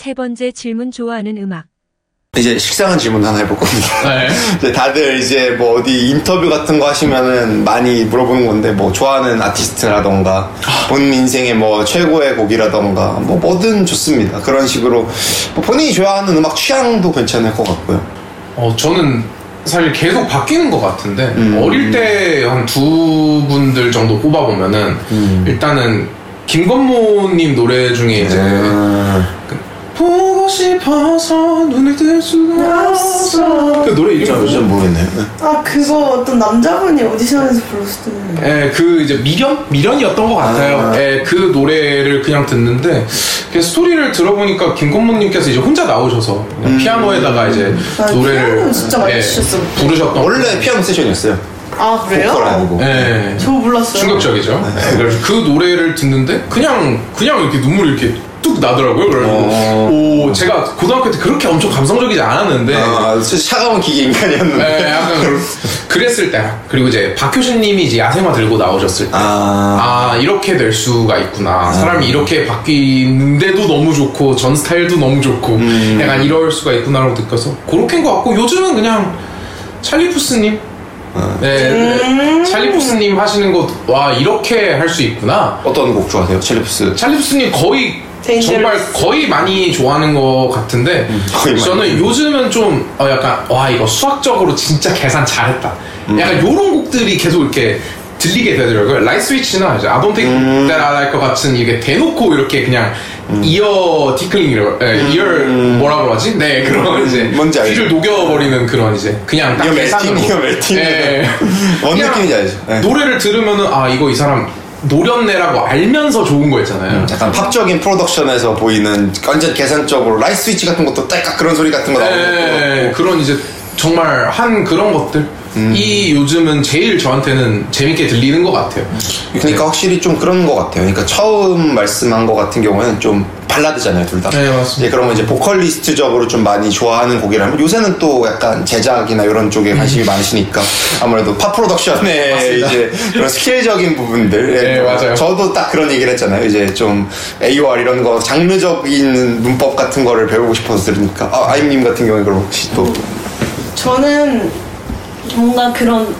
세 번째 질문 좋아하는 음악. 이제 식상한 질문 하나 해볼거든요. 네. 이제 다들 이제 뭐 어디 인터뷰 같은 거 하시면은 많이 물어보는 건데 뭐 좋아하는 아티스트라던가 본 인생의 뭐 최고의 곡이라던가 뭐 뭐든 좋습니다. 그런 식으로 뭐 본인이 좋아하는 음악 취향도 괜찮을 것 같고요. 어, 저는 사실 계속 바뀌는 것 같은데 음. 어릴 때 한 두 분들 정도 꼽아보면은 음. 일단은 김건모님 노래 중에 이제 음, 보고 싶어서 눈을 뜰 수가 없어 그 노래 이름이 좀, 뭐죠? 좀 모르겠네요. 네. 아 그거 어떤 남자분이 오디션에서 불렀을 때 예, 그 이제 미련? 미련이었던 것 같아요. 아. 예, 그 노래를 그냥 듣는데 그 스토리를 들어보니까 김건모님께서 이제 혼자 나오셔서 그냥 피아노에다가 이제 아, 노래를 피아노 진짜 많이 예, 치셨어. 부르셨던 원래 피아노 세션이었어요. 아 그래요? 아니고. 예. 저 몰랐어요 충격적이죠. 네, 그래서 그 노래를 듣는데 그냥 그냥 이렇게 눈물이 이렇게 뚝 나더라고요. 그래서 어. 오 제가 고등학교 때 그렇게 엄청 감성적이지 않았는데 아, 진짜 차가운 기계 인간이었는데. 예, 약간 그- 그랬을 때 그리고 이제 박효신님이 이제 야생화 들고 나오셨을 때. 아, 아 이렇게 될 수가 있구나 사람이 이렇게 바뀌는데도 너무 좋고 전 스타일도 너무 좋고 음. 약간 이럴 수가 있구나라고 느껴서 그렇게인 것 같고 요즘은 그냥 찰리푸스님 아. 네, 네. 찰리푸스님 하시는 거 와 이렇게 할 수 있구나 어떤 곡 좋아하세요? 찰리푸스. 찰리푸스님 거의. 정말 거의 많이 좋아하는 것 같은데 음. 저는 요즘은 좀 어, 약간 와 이거 수학적으로 진짜 계산 잘했다 음. 약간 요런 곡들이 계속 이렇게 들리게 되더라고요 Light Switch나 이제 I don't think 음. that I like 것 같은 이게 대놓고 이렇게 그냥 ear tickling이라고 예, 이어 뭐라고 하지? 네 그런 이제 음. 뭔지 알죠. 귀를 녹여버리는 그런 이제 그냥 딱 이어 계산으로 ear melting. 예. 뭔 느낌인지 알죠? 네. 노래를 들으면은 아 이거 이 사람 노렸네라고 알면서 좋은 거 있잖아요. 약간 팝적인 프로덕션에서 보이는 완전 계산적으로 Light Switch 같은 것도 딸깍 그런 소리 같은 거 나오는 네, 것도 그런 이제 정말 한 그런 것들 음. 이 요즘은 제일 저한테는 재밌게 들리는 것 같아요. 그러니까 확실히 좀 그런 것 같아요. 그러니까 처음 말씀한 것 같은 경우에는 좀 발라드잖아요, 둘 다. 네, 맞습니다. 이제 그러면 이제 보컬리스트적으로 좀 많이 좋아하는 곡이라면 요새는 또 약간 제작이나 이런 쪽에 관심이 많으시니까 아무래도 팝 프로덕션의 음. 맞습니다. 이제 그런 스킬적인 부분들. 네, 예, 맞아요. 저도 딱 그런 얘기를 했잖아요. 이제 좀 AOR 이런 거 장르적인 문법 같은 거를 배우고 싶어서 들으니까 아, 아임님 같은 경우에 그럼 혹시 또 저는 뭔가 그런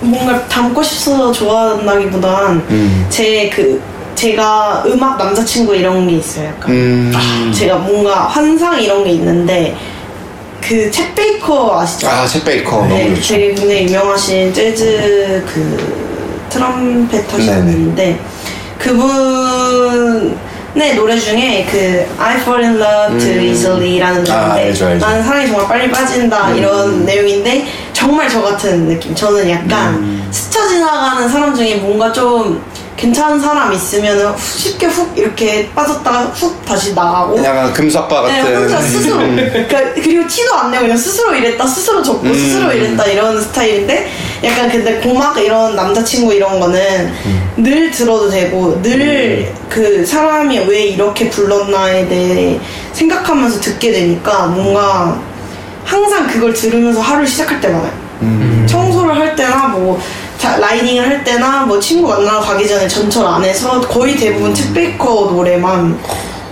뭔가 담고 싶어서 좋아한다기보단 음. 제그 제가 음악 남자친구 이런 게 있어요 약간 음. 제가 뭔가 환상 이런 게 있는데 그챗 베이커 아시죠? 아, 챗 베이커 네, 너무 좋죠. 되게 굉장히 유명하신 재즈 그 트럼펫. 분인데 그분의 노래 중에 그 I fall in love too easily라는 아, 노래인데 알죠, 알죠. 나는 사랑이 정말 빨리 빠진다 이런 내용인데 정말 저 같은 느낌 저는 약간 음. 스쳐 지나가는 사람 중에 뭔가 좀 괜찮은 사람 있으면 쉽게 훅 이렇게 빠졌다가 훅 다시 나가고 약간 금사빠 네, 같은 혼자 스스로. 그러니까 그리고 티도 안 내고 그냥 스스로 이랬다, 스스로 적고 음. 스스로 이랬다 이런 스타일인데 약간 근데 고막 이런 남자친구 이런 거는 음. 늘 들어도 되고 늘 그 사람이 왜 이렇게 불렀나에 대해 생각하면서 듣게 되니까 뭔가 항상 그걸 들으면서 하루를 시작할 때 많아요. 음. 청소를 할 때나 뭐 자- 라이딩을 할 때나 뭐 친구 만나러 가기 전에 전철 안에서 거의 대부분 챗 베이커 노래만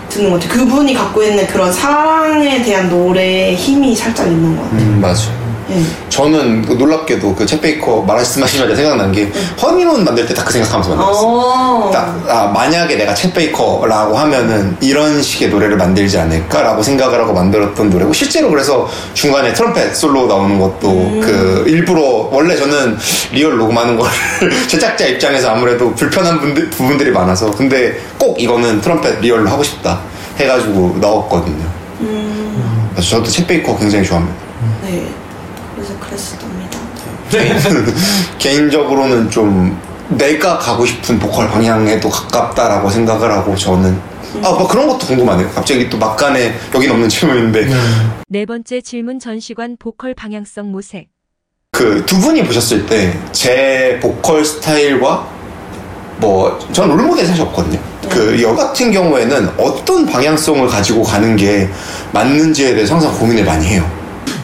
듣는 것 같아요. 그분이 갖고 있는 그런 사랑에 대한 노래의 힘이 살짝 있는 것 같아요. 음, 맞아 요. 예. 저는 그 놀랍게도 그 쳇 베이커 말씀하시자마자 생각난 게 허니문 만들 때딱그 생각하면서 만들었어요. 어. 딱, 아, 만약에 내가 쳇 베이커라고 하면은 이런 식의 노래를 만들지 않을까라고 생각을 하고 만들었던 노래고 실제로 그래서 중간에 트럼펫 솔로 나오는 것도 그 일부러 원래 저는 리얼 녹음하는 거를 제작자 입장에서 아무래도 불편한 분들, 부분들이 많아서 근데 꼭 이거는 트럼펫 리얼로 하고 싶다 해가지고 넣었거든요. 그래서 저도 챗 베이커 굉장히 좋아합니다. 네. 개인적으로는 좀 내가 가고 싶은 보컬 방향에도 가깝다라고 생각을 하고 저는 아뭐 그런 것도 궁금하네요. 갑자기 또 막간에 여긴 없는 질문인데 네 번째 질문 전시관 보컬 방향성 모색. 그 두 분이 보셨을 때 제 보컬 스타일과 뭐전 롤모델 사실 없거든요. 그 여 같은 경우에는 어떤 방향성을 가지고 가는 게 맞는지에 대해서 항상 고민을 많이 해요.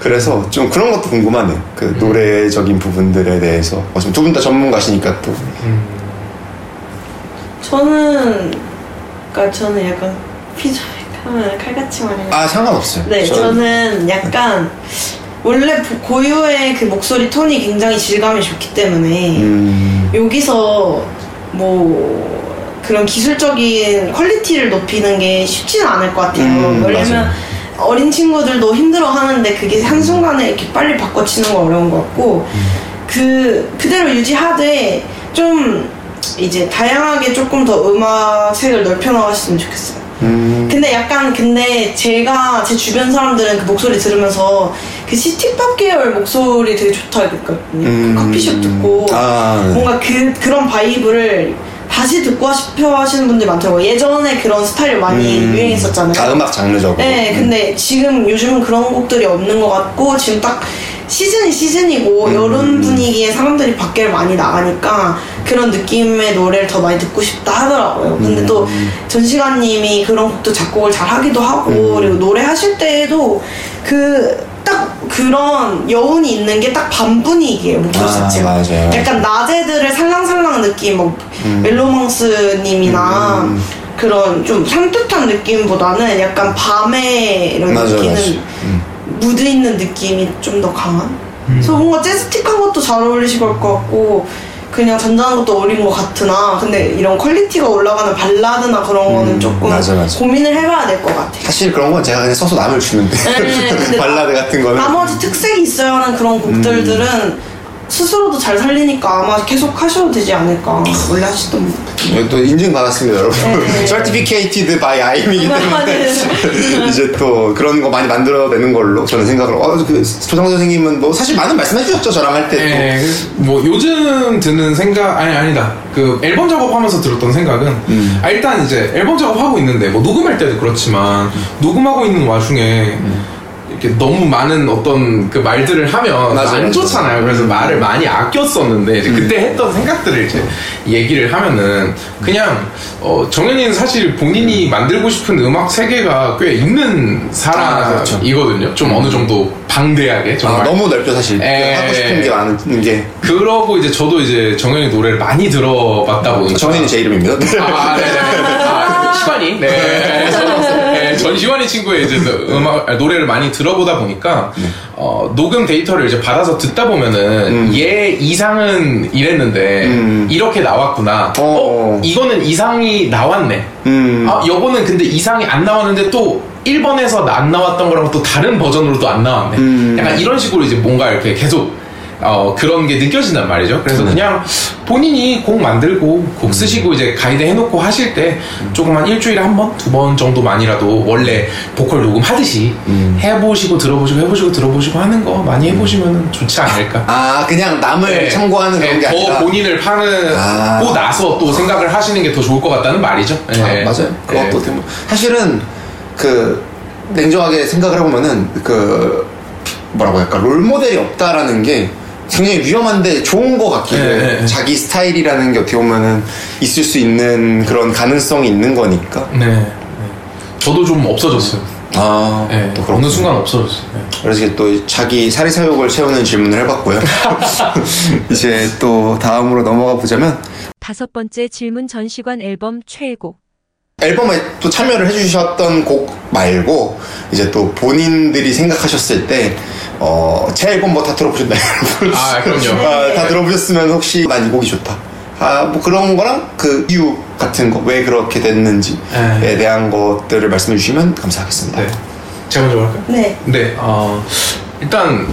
그래서 좀 그런 것도 궁금하네요. 그 노래적인 부분들에 대해서 두분 다 전문가시니까 또 저는, 그니까 저는 약간 피자, 하면 칼같이 말해요. 아 상관없어요. 네, 저는- 저는 약간 원래 보- 고유의 그 목소리 톤이 굉장히 질감이 좋기 때문에 음, 여기서 뭐 그런 기술적인 퀄리티를 높이는 게 쉽지는 않을 것 같아요. 음, 왜냐면 맞아요. 어린 친구들도 힘들어 하는데 그게 한순간에 이렇게 빨리 바꿔치는 건 어려운 것 같고 그 그대로 유지하되 좀 이제 다양하게 조금 더 음악색을 넓혀 나갔으면 좋겠어요. 음, 근데 약간 근데 제가 제 주변 사람들은 그 목소리 들으면서 그 city pop 계열 목소리 되게 좋다 이랬거든요. 음, 그 커피숍 듣고 아, 네. 뭔가 그 그런 vibe를 다시 듣고 싶어 하시는 분들이 많더라고요. 예전에 그런 스타일 많이 음, 유행했었잖아요. 아, 음악 장르적으로. 네, 음. 근데 지금 요즘은 그런 곡들이 없는 것 같고 지금 딱 시즌이 시즌이고 음. 여름 분위기에 사람들이 밖에 많이 나가니까 그런 느낌의 노래를 더 많이 듣고 싶다 하더라고요. 근데 또 음. 전시관님이 그런 곡도 작곡을 잘 하기도 하고 음. 그리고 노래 하실 때에도 그 딱 그런 여운이 있는 게딱반 분위기예요 목소리 아, 자체가. 맞아요. 약간 낮에들을 살랑살랑 느낌, 뭐 멜로망스님이나 음. 그런 좀 산뜻한 느낌보다는 약간 밤에 이런 맞아, 느끼는 맞아. 음. 무드 있는 느낌이 좀 더 강한. 그래서 뭔가 재즈틱한 것도 잘 어울리실 것 같고 그냥 잔잔한 것도 어울린 것 같으나 근데 이런 퀄리티가 올라가는 발라드나 그런 거는 음, 조금 맞아, 맞아. 고민을 해봐야 될 것 같아요. 사실 그런 건 제가 그냥 써서 남을 주는데 네, 근데 발라드 같은 거는 나머지 특색이 있어야 하는 그런 곡들들은 스스로도 잘 살리니까 아마 계속 하셔도 되지 않을까 원래 하시던 분. 네, 또 인증 받았습니다, 여러분. 네. Certificated by IM이기 때문에 네. 이제 또 그런 거 많이 만들어내는 걸로 저는 생각을. 어, 그 조장 선생님은 뭐 사실 많은 말씀해 주셨죠, 저랑 할 때. 네, 그- 뭐 요즘 드는 생각 아니 아니다. 그 앨범 작업하면서 들었던 생각은 음. 아, 일단 이제 앨범 작업하고 있는데 뭐 녹음할 때도 그렇지만 녹음하고 있는 와중에 이렇게 너무 많은 어떤 그 말들을 하면 맞아, 안. 좋잖아요. 그래서 말을 많이 아꼈었는데 이제 그때 했던 생각들을 이제 얘기를 하면은 그냥 어, 정현이는 사실 본인이 만들고 싶은 음악 세계가 꽤 있는 아, 그렇죠. 사람이거든요. 좀 어느 정도 방대하게 아, 정말. 너무 넓죠, 사실. 에. 하고 싶은 게 많은 게. 그러고 이제 저도 이제 정현이 노래를 많이 들어봤다 보니까 정현이 제 이름입니다. 아, 네, 네. 아, 시환이. 네. 네, 전시환이 친구의 이제 그 음악 아, 노래를 많이 들어보다 보니까 어, 녹음 데이터를 이제 받아서 듣다 보면은 얘 이상은 이랬는데 음. 이렇게 나왔구나. 어, 어. 이거는 이상이 나왔네. 음. 아, 요거는 근데 이상이 안 나왔는데 또 1번에서 안 나왔던 거랑 또 다른 버전으로 또 안 나왔네. 음. 약간 이런 식으로 이제 뭔가 이렇게 계속 어, 그런 게 느껴진단 말이죠. 그래서 네. 그냥 본인이 곡 만들고 곡 쓰시고 이제 가이드 해놓고 하실 때 조금 한 일주일에 한 번, 두 번 정도만이라도 원래 보컬 녹음 하듯이 해보시고 들어보시고 해보시고 들어보시고 하는 거 많이 해보시면 좋지 않을까. 아, 그냥 남을 네. 참고하는 그런 네, 게더 아니라. 본인을 파는 아. 고 나서 또 생각을 하시는 게 더 좋을 것 같다는 말이죠. 아, 네. 맞아요. 그것도 네. 사실은 그 냉정하게 생각을 해보면은 그 뭐라고 할까 롤 모델이 없다라는 게 굉장히 위험한데 좋은 것 같기도 네, 해요. 네, 네. 자기 스타일이라는 게 어떻게 보면은 있을 수 있는 그런 가능성이 있는 거니까. 네. 네. 저도 좀 없어졌어요. 아, 네. 또 어느 그렇군요. 순간 없어졌어요. 네. 그래서 이제 또 자기 사리사욕을 채우는 질문을 해봤고요. 이제 또 다음으로 넘어가 보자면 다섯 번째 질문 전시관 앨범 최애곡. 앨범에 또 참여를 해주셨던 곡 말고 이제 또 본인들이 생각하셨을 때 어, 제 앨범 뭐 다 들어보셨나요? 아, 그럼요. 아, 다 들어보셨으면 혹시 난 이 곡이 좋다. 아, 뭐 그런 거랑 그 이유 같은 거, 왜 그렇게 됐는지에 네. 대한 것들을 말씀해 주시면 감사하겠습니다. 네. 제가 먼저 할까요? 네. 네, 어, 일단,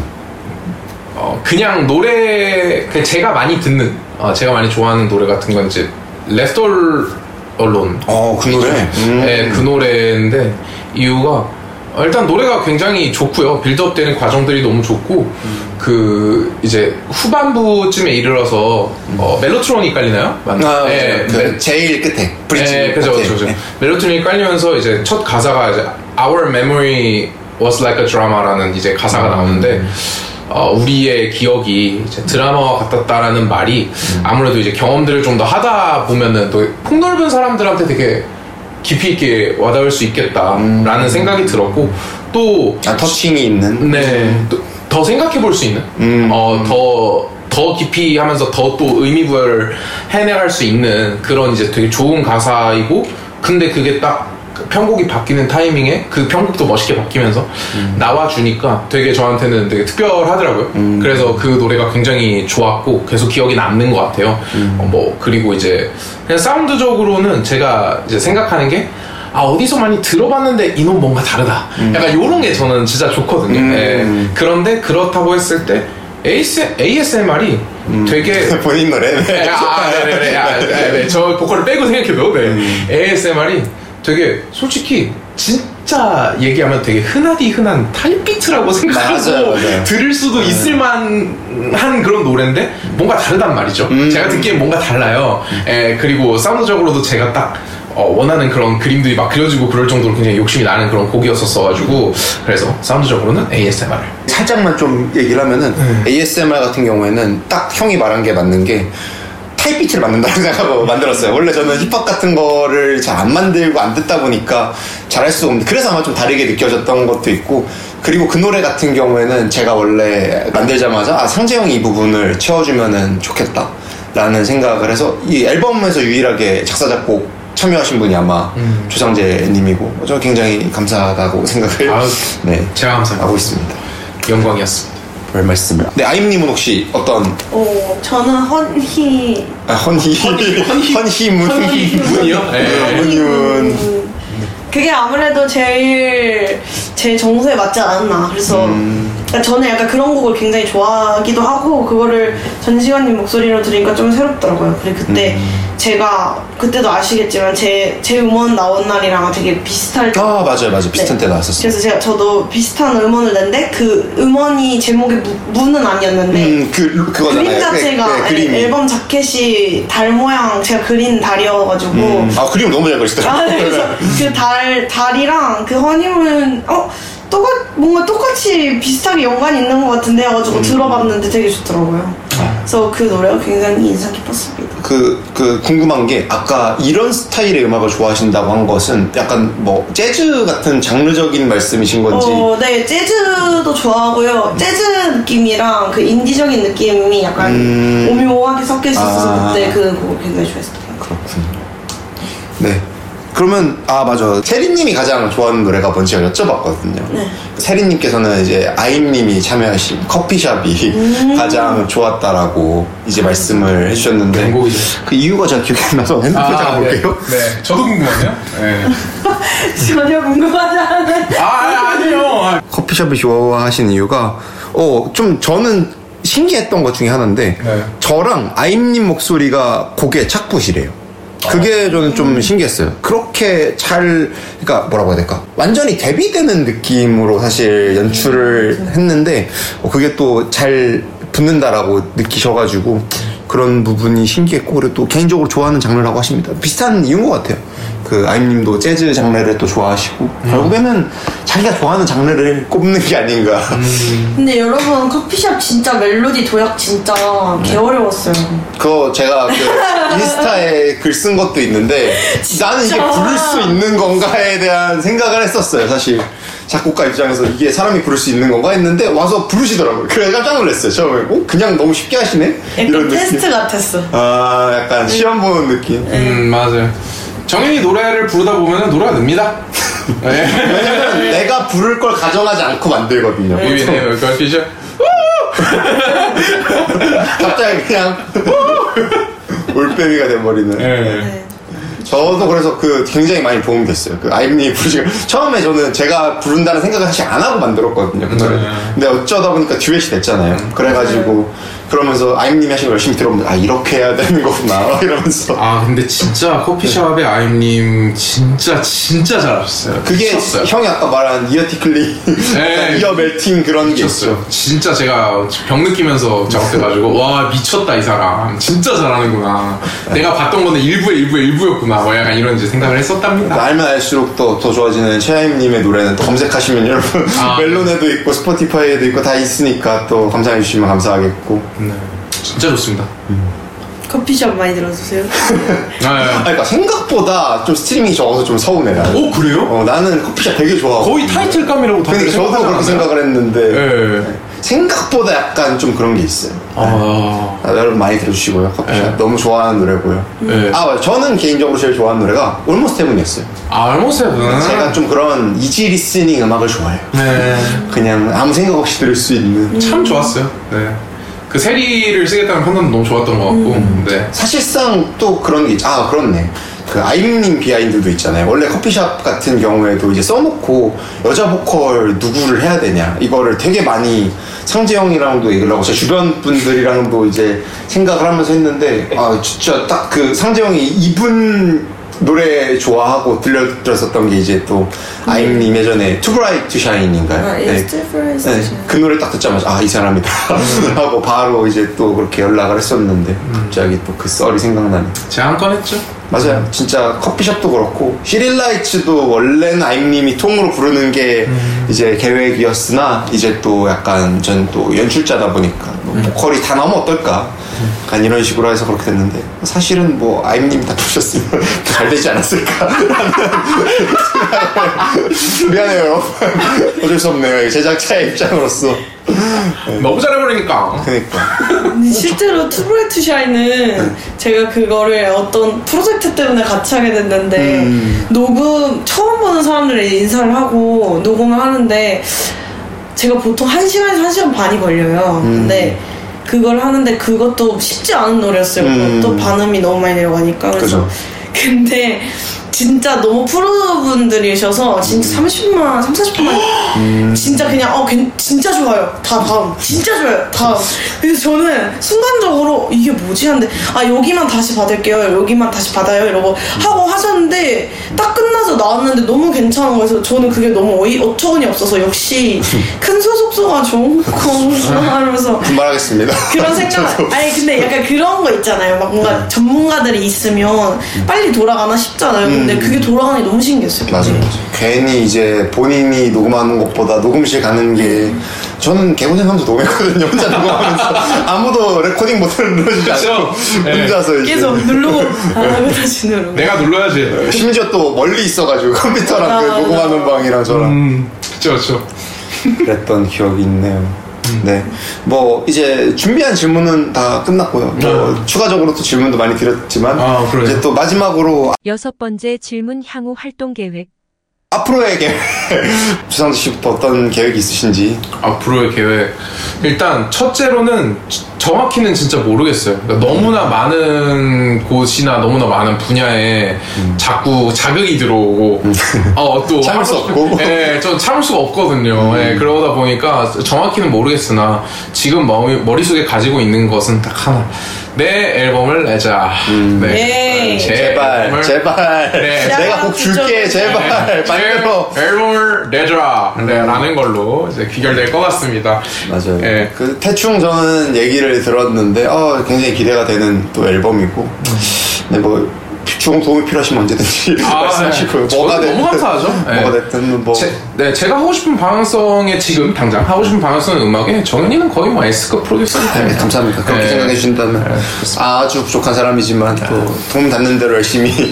어, 그냥 노래, 그 제가 많이 듣는, 어, 제가 많이 좋아하는 노래 같은 건 이제, 레스톨 언론. 어, 그 노래? 음. 네, 그 노래인데, 이유가, 어, 일단 노래가 굉장히 좋고요. build up 되는 과정들이 너무 좋고, 그, 이제, 후반부쯤에 이르러서, 어, 멜로트론이 깔리나요? 맞- 아, 네, 그 멜- 제일 끝에 브릿지 네, 그죠. 그죠. 네. 멜로톤이 깔리면서 이제 첫 가사가 이제 Our memory was like a drama라는 이제 가사가 나오는데 어, 우리의 기억이 드라마와 같았다라는 말이 아무래도 이제 경험들을 좀 더 하다 보면은 또 폭넓은 사람들한테 되게 깊이 있게 와닿을 수 있겠다라는 생각이 들었고 또 아, 터칭이 있는. 네. 또, 더 생각해 볼 수 있는, 음. 어, 더, 더 깊이 하면서 더 또 의미 부여를 해내갈 수 있는 그런 이제 되게 좋은 가사이고, 근데 그게 딱그 편곡이 바뀌는 타이밍에 그 편곡도 멋있게 바뀌면서 나와주니까 되게 저한테는 되게 특별하더라고요. 그래서 그 노래가 굉장히 좋았고 계속 기억이 남는 것 같아요. 어, 뭐 그리고 이제 그냥 사운드적으로는 제가 이제 생각하는 게 아 어디서 많이 들어봤는데 이놈 뭔가 다르다. 약간 이런 게 저는 진짜 좋거든요. 음. 예. 그런데 그렇다고 했을 때 ASMR이 되게 본인 노래. 네, 아, 네네네. 아, 네, 네. 저 보컬을 빼고 생각해도, 네. 음. ASMR이 되게 솔직히 진짜 얘기하면 되게 흔하디 흔한 타입비트라고 생각하고 맞아요. 들을 수도 있을 만한 그런 노래인데 뭔가 다르단 말이죠. 음. 제가 듣기엔 뭔가 달라요. 에, 그리고 사운드적으로도 제가 딱 어, 원하는 그런 그림들이 막 그려지고 그럴 정도로 굉장히 욕심이 나는 그런 곡이었었어가지고 그래서 사운드적으로는 ASMR을 살짝만 좀 얘기를 하면은 ASMR 같은 경우에는 딱 형이 말한 게 맞는 게 타입 비트를 만든다고 생각하고 만들었어요. 원래 저는 힙합 같은 거를 잘 안 만들고 안 듣다 보니까 잘할 수가 없는데 그래서 아마 좀 다르게 느껴졌던 것도 있고 그리고 그 노래 같은 경우에는 제가 원래 만들자마자 아 상재형이 이 부분을 채워주면은 좋겠다 라는 생각을 해서 이 앨범에서 유일하게 작사 작곡 참여하신 분이 아마 조상재 님이고 저 굉장히 감사하다고 생각을 아유, 네, 제가 감사합니다. 하고 있습니다. 영광이었습니다. 별 말씀을. 네, 아임님은 혹시 어떤? 어, 저는 헌희. 아, 헌희. 헌희문. 문이요? 네. 문이문. 음, 그게 아무래도 제일 제 정서에 맞지 않았나 그래서 음. 그러니까 저는 약간 그런 곡을 굉장히 좋아하기도 하고 그거를 전시관님 목소리로 들으니까 좀 새롭더라고요 그리고 그때 음. 제가 그때도 아시겠지만 제, 제 음원 나온 날이랑 되게 비슷할 때 아 맞아요 맞아요 비슷한 네. 때 나왔었어요. 그래서 제가 저도 비슷한 음원을 냈는데 그 음원이 제목이 무, 무는 아니었는데 음 그 그거잖아요. 그림 자체가 네, 네. 앨범 자켓이 달 모양 제가 그린 달이어가지고 음, 아 그림 너무 잘 그리시더라고요. 아, 그래서 그 달, 달이랑 그 허니문, 어, 똑같, 뭔가 똑같이 비슷하게 연관이 있는 것 같은데 해가지고 들어봤는데 되게 좋더라고요. 그래서 그 노래가 굉장히 인상 깊었습니다. 그, 그, 궁금한 게, 아까 이런 스타일의 음악을 좋아하신다고 한 것은 약간 뭐, 재즈 같은 장르적인 말씀이신 건지. 어, 네, 재즈도 좋아하고요. 재즈 느낌이랑 그 인디적인 느낌이 약간 음. 오묘하게 섞여 있어서 아. 그때 그 곡을 굉장히 좋아했어요. 그렇군요. 네. 그러면, 아, 맞아. 세리님이 가장 좋아하는 노래가 뭔지 여쭤봤거든요. 네. 세리님께서는 이제 아임님이 참여하신 커피숍이 음. 가장 좋았다라고 이제 말씀을 해주셨는데. 명곡이죠. 그 이유가 제가 기억이 안 나서 핸드폰 잠깐 볼게요. 네. 네. 저도 궁금하네요. 네. 전혀 궁금하지 않아요. 아, 아니요. 커피숍을 좋아하신 이유가 어 좀 저는 신기했던 것 중에 하나인데 네. 저랑 아임님 목소리가 곡에 착붙이래요. 그게 저는 좀 신기했어요. 그렇게 잘, 그러니까 뭐라고 해야 될까? 완전히 대비되는 느낌으로 사실 연출을 했는데 어, 그게 또 잘 붙는다라고 느끼셔가지고 그런 부분이 신기했고 그리고 또 개인적으로 좋아하는 장르라고 하십니다. 비슷한 이유인 것 같아요. 그 아임님도 재즈 장르를 또 좋아하시고 결국에는 자기가 좋아하는 장르를 꼽는 게 아닌가. 근데 여러분 커피숍 진짜 멜로디 도약 진짜 개 어려웠어요. 그거 제가 그 인스타에 글 쓴 것도 있는데 나는 이게. 부를 수 있는 건가에 대한 생각을 했었어요 사실 작곡가 입장에서 이게 사람이 부를 수 있는 건가 했는데 와서 부르시더라고요 그래서 깜짝 놀랐어요 처음에 어? 그냥 너무 쉽게 하시네? 약간 테스트 같았어. 아 약간 시험 보는 느낌 음, 맞아요. 정현이 노래를 부르다 보면 노래가 늡니다. 네. 왜냐면 내가 부를 걸 가정하지 않고 만들거든요 never got future. 갑자기 그냥 올빼미가 돼버리는 네. 저도 그래서 그 굉장히 많이 도움이 됐어요. 그 아임님이 부르시고 처음에 저는 제가 부른다는 생각을 사실 안 하고 만들었거든요. 그 노래. 네. 근데 어쩌다 보니까 듀엣이 됐잖아요. 그래가지고 그러면서 아임님이 하신 걸 열심히 들어보면 아 이렇게 해야 되는 거구나 이러면서 아 근데 진짜 커피숍의 아임님 진짜 진짜 잘하셨어요. 그게 미쳤어요. 형이 아까 말한 이어 티클링, 네. 이어 멜팅 그런 게 있죠. 미쳤어요. 진짜 제가 병 느끼면서 작업해가지고 와 미쳤다 이 사람 진짜 잘하는구나. 내가 봤던 거는 일부의 일부의 일부였구나. 뭐 약간 이런 이제 생각을 했었답니다. 알면 알수록 또더 좋아지는 최하임님의 노래는 또 검색하시면 여러분 아. 멜론에도 있고 스포티파이에도 있고 다 있으니까 또 감상해 주시면 감사하겠고 네. 진짜 좋습니다. 커피숍 많이 들어주세요. 네. 아니, 그러니까 생각보다 좀 스트리밍이 적어서 좀 서운해 나는. 오 그래요? 어, 나는 커피숍 되게 좋아하고. 거의 타이틀감이라고 다들 근데 저도 그렇게 생각하지 않아요? 생각을 했는데 네. 생각보다 약간 좀 그런 게 있어요. 아, 아, 여러분 많이 들어주시고요. 커피숍 네. 너무 좋아하는 노래고요. 네. 아 맞아요. 저는 개인적으로 제일 좋아하는 노래가 Almost Heaven이었어요. 아, Almost Heaven. 제가 좀 그런 easy listening 음악을 좋아해요. 네. 그냥 아무 생각 없이 들을 수 있는. 참 좋았어요. 네. 그 세리를 쓰겠다는 판단도 너무 좋았던 것 같고, 네. 사실상 또 그런 게 있, 아 그렇네. 그 아임님 비하인드도 있잖아요. 원래 커피숍 같은 경우에도 이제 써놓고 여자 보컬 누구를 해야 되냐 이거를 되게 많이 상재형이랑도 얘기를 하고 제 주변 분들이랑도 이제 생각을 하면서 했는데 아 진짜 딱 그 상재형이 이분 노래 좋아하고 들려드렸었던 게 이제 또 아임님 예전에 Too Bright to Shine인가요? 아, It's different. 네, 그 노래 딱 듣자마자 아 이 사람이다. 하고 바로 이제 또 그렇게 연락을 했었는데 갑자기 또 그 썰이 생각나네. 제가 한건 했죠. 맞아요. 진짜 커피숍도 그렇고 시릴라이츠도 원래는 아임님이 통으로 부르는 게 이제 계획이었으나 이제 또 약간 전 또 연출자다 보니까 뭐 보컬이 다 나오면 어떨까 약간 이런 식으로 해서 그렇게 됐는데 사실은 뭐 아임님이 다 부르셨으면 잘 되지 않았을까 미안해요 여러분 어쩔 수 없네요 제작자의 입장으로서 너무 잘해버리니까. 그니까 실제로 Too Bright Shine은 제가 그거를 어떤 프로젝트 때문에 같이 하게 됐는데 음. 녹음 처음 보는 사람들이 인사를 하고 녹음을 하는데 제가 보통 1시간에서 1시간 반이 걸려요. 음. 근데 그걸 하는데 그것도 쉽지 않은 노래였어요. 음. 또 반음이 너무 많이 내려가니까. 그래서 그죠. 근데 진짜 너무 프로분들이셔서 진짜 30만, 3, 40만 진짜 그냥 어 괜- 진짜 좋아요. 다 다음. 진짜 좋아요. 다음. 그래서 저는 순간적으로 이게 뭐지 하는데 아 여기만 다시 받을게요. 여기만 다시 받아요. 이러고 하고 하셨는데 딱 끝나서 나왔는데 너무 괜찮은 거여서 저는 그게 너무 어이 어처구니 없어서 역시 큰 소속소가 좋은 건가 하면서 분발하겠습니다 그런 생각. 아니 근데 약간 그런 거 있잖아요 막 뭔가 전문가들이 있으면 빨리 돌아가나 싶잖아요 근데 그게 돌아가는 게 너무 신기했어요 맞아요. 맞아요. 괜히 이제 본인이 녹음하는 것보다 녹음실 가는 게 저는 개고생하면서 녹음했거든요. 혼자 녹음하면서 아무도 레코딩 버튼을 눌러주지 않고. 네. 혼자서 이제 계속 누르고 아 다시 누르고 내가 눌러야지. 심지어 또 멀리 있어가지고 컴퓨터랑 그 아, 녹음하는 맞아. 방이랑 저랑 음, 그쵸, 그쵸. 그랬던 기억이 있네요. 네. 뭐, 이제 준비한 질문은 다 끝났고요. 뭐, 추가적으로 또 질문도 많이 드렸지만, 아, 그래요? 이제 또 마지막으로 여섯 번째 질문 향후 활동 계획. 앞으로의 계획, 주상지 씨부터 어떤 계획이 있으신지. 앞으로의 계획. 일단, 첫째로는 지- 정확히는 진짜 모르겠어요. 그러니까 너무나 많은 곳이나 너무나 많은 분야에 자꾸 자극이 들어오고, 어, 또. 참을 수 없고. 예, 전 참을 수가 없거든요. 예, 그러다 보니까 정확히는 모르겠으나, 지금 머릿속에 가지고 있는 것은 딱 하나. 내 앨범을 내자. 네. 예이. 제 제발, 앨범을 제발. 네. 내가 곡 줄게, 제발. 만들어. 제 앨범을 내줘라 네, 라는 걸로 이제 귀결될 것 같습니다 맞아요. 예. 그 대충 저는 얘기를 들었는데 어, 굉장히 기대가 되는 또 앨범이고 네, 뭐 좋은 도움이 필요하시면 언제든지 아, 말씀하시고요. 네. 뭐가 됐든 너무 감사하죠. 네. 뭐가 됐든 뭐 제, 네, 제가 하고 싶은 방향성에 지금 당장 하고 싶은 방향성의 음악에 정현이는 거의 뭐 S급 프로듀서기 네, 감사합니다. 그렇게 네. 생각해 주신다면 아주 부족한 사람이지만 또 도움 닿는 대로 열심히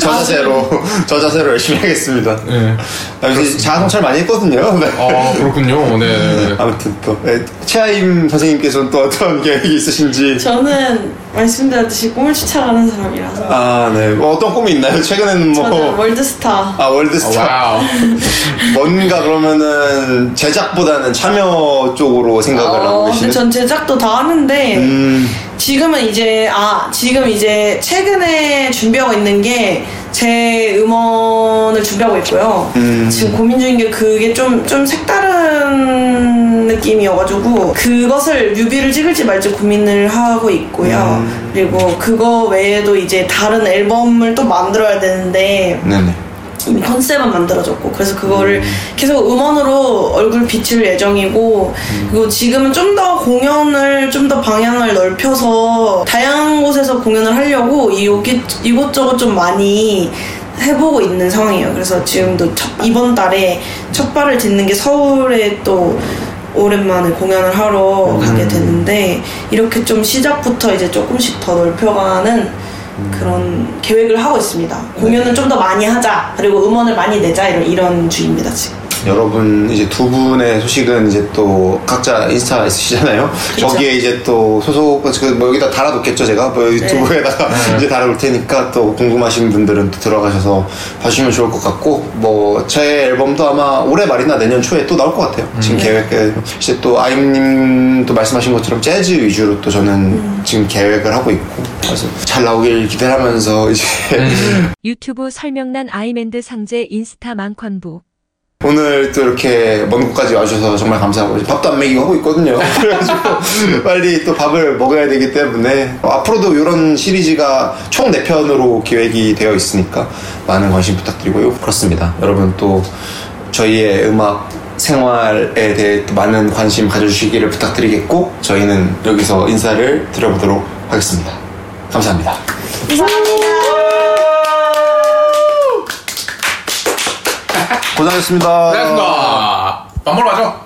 저 자세로 저 자세로 열심히 하겠습니다. 네. 아, 요새 자아 성찰 많이 했거든요. 네. 아 그렇군요 네, 네, 네. 아무튼 또 네, 최하임 선생님께서는 또 어떤 계획이 있으신지 저는 말씀드렸듯이 꿈을 쫓아가는 사람이라서. 아, 네. 뭐 어떤 꿈이 있나요? 최근에는 뭐. 저는 월드스타. 아 월드스타. wow. 뭔가 그러면은 제작보다는 참여 쪽으로 생각을 하고 어, 근데 계시는 전 제작도 다 하는데 음, 지금은 이제 아 지금 이제 최근에 준비하고 있는 게 제 음원을 준비하고 있고요. 음. 지금 고민 중인 게 그게 좀 좀 색다른 느낌이어가지고 그것을 뮤비를 찍을지 말지 고민을 하고 있고요. 음. 그리고 그거 외에도 이제 다른 앨범을 또 만들어야 되는데 네네. 컨셉은 만들어졌고 그래서 그거를 계속 음원으로 얼굴 비칠 예정이고 그리고 지금은 좀 더 공연을 좀 더 방향을 넓혀서 다양한 곳에서 공연을 하려고 이 여기 이곳저곳 좀 많이 해보고 있는 상황이에요. 그래서 지금도 첫- 이번 달에 첫 발을 딛는 게 서울에 또 오랜만에 공연을 하러 가게 됐는데 이렇게 좀 시작부터 이제 조금씩 더 넓혀가는 그런 계획을 하고 있습니다. 공연을 좀 더 많이 하자 그리고 음원을 많이 내자 이런 이런 주의입니다 지금. 여러분 이제 두 분의 소식은 이제 또 각자 인스타 있으시잖아요. 거기에 이제 또 소속 그뭐 여기다 달아놓겠죠 제가? 뭐 유튜브에다가 이제 달아놓을 테니까 또 궁금하신 분들은 또 들어가셔서 봐주시면 좋을 것 같고 뭐 제 앨범도 아마 올해 말이나 내년 초에 또 나올 것 같아요. 지금 계획 이제 또 아임님도 말씀하신 것처럼 재즈 위주로 또 저는 지금 계획을 하고 있고 그래서 잘 나오길 기대하면서 이제 유튜브 설명란 아이맨드 상제 인스타 만관부. 오늘 또 이렇게 먼 곳까지 와주셔서 정말 감사하고 밥도 안 먹이고 하고 있거든요. 그래가지고 빨리 또 밥을 먹어야 되기 때문에 어, 앞으로도 이런 시리즈가 총 4편으로 기획이 되어 있으니까 많은 관심 부탁드리고요. 그렇습니다. 여러분 또 저희의 음악 생활에 대해 또 많은 관심 가져주시기를 부탁드리겠고 저희는 여기서 인사를 드려보도록 하겠습니다. 감사합니다. 고생하셨습니다. 고생하셨습니다. 밥 먹으러 가죠.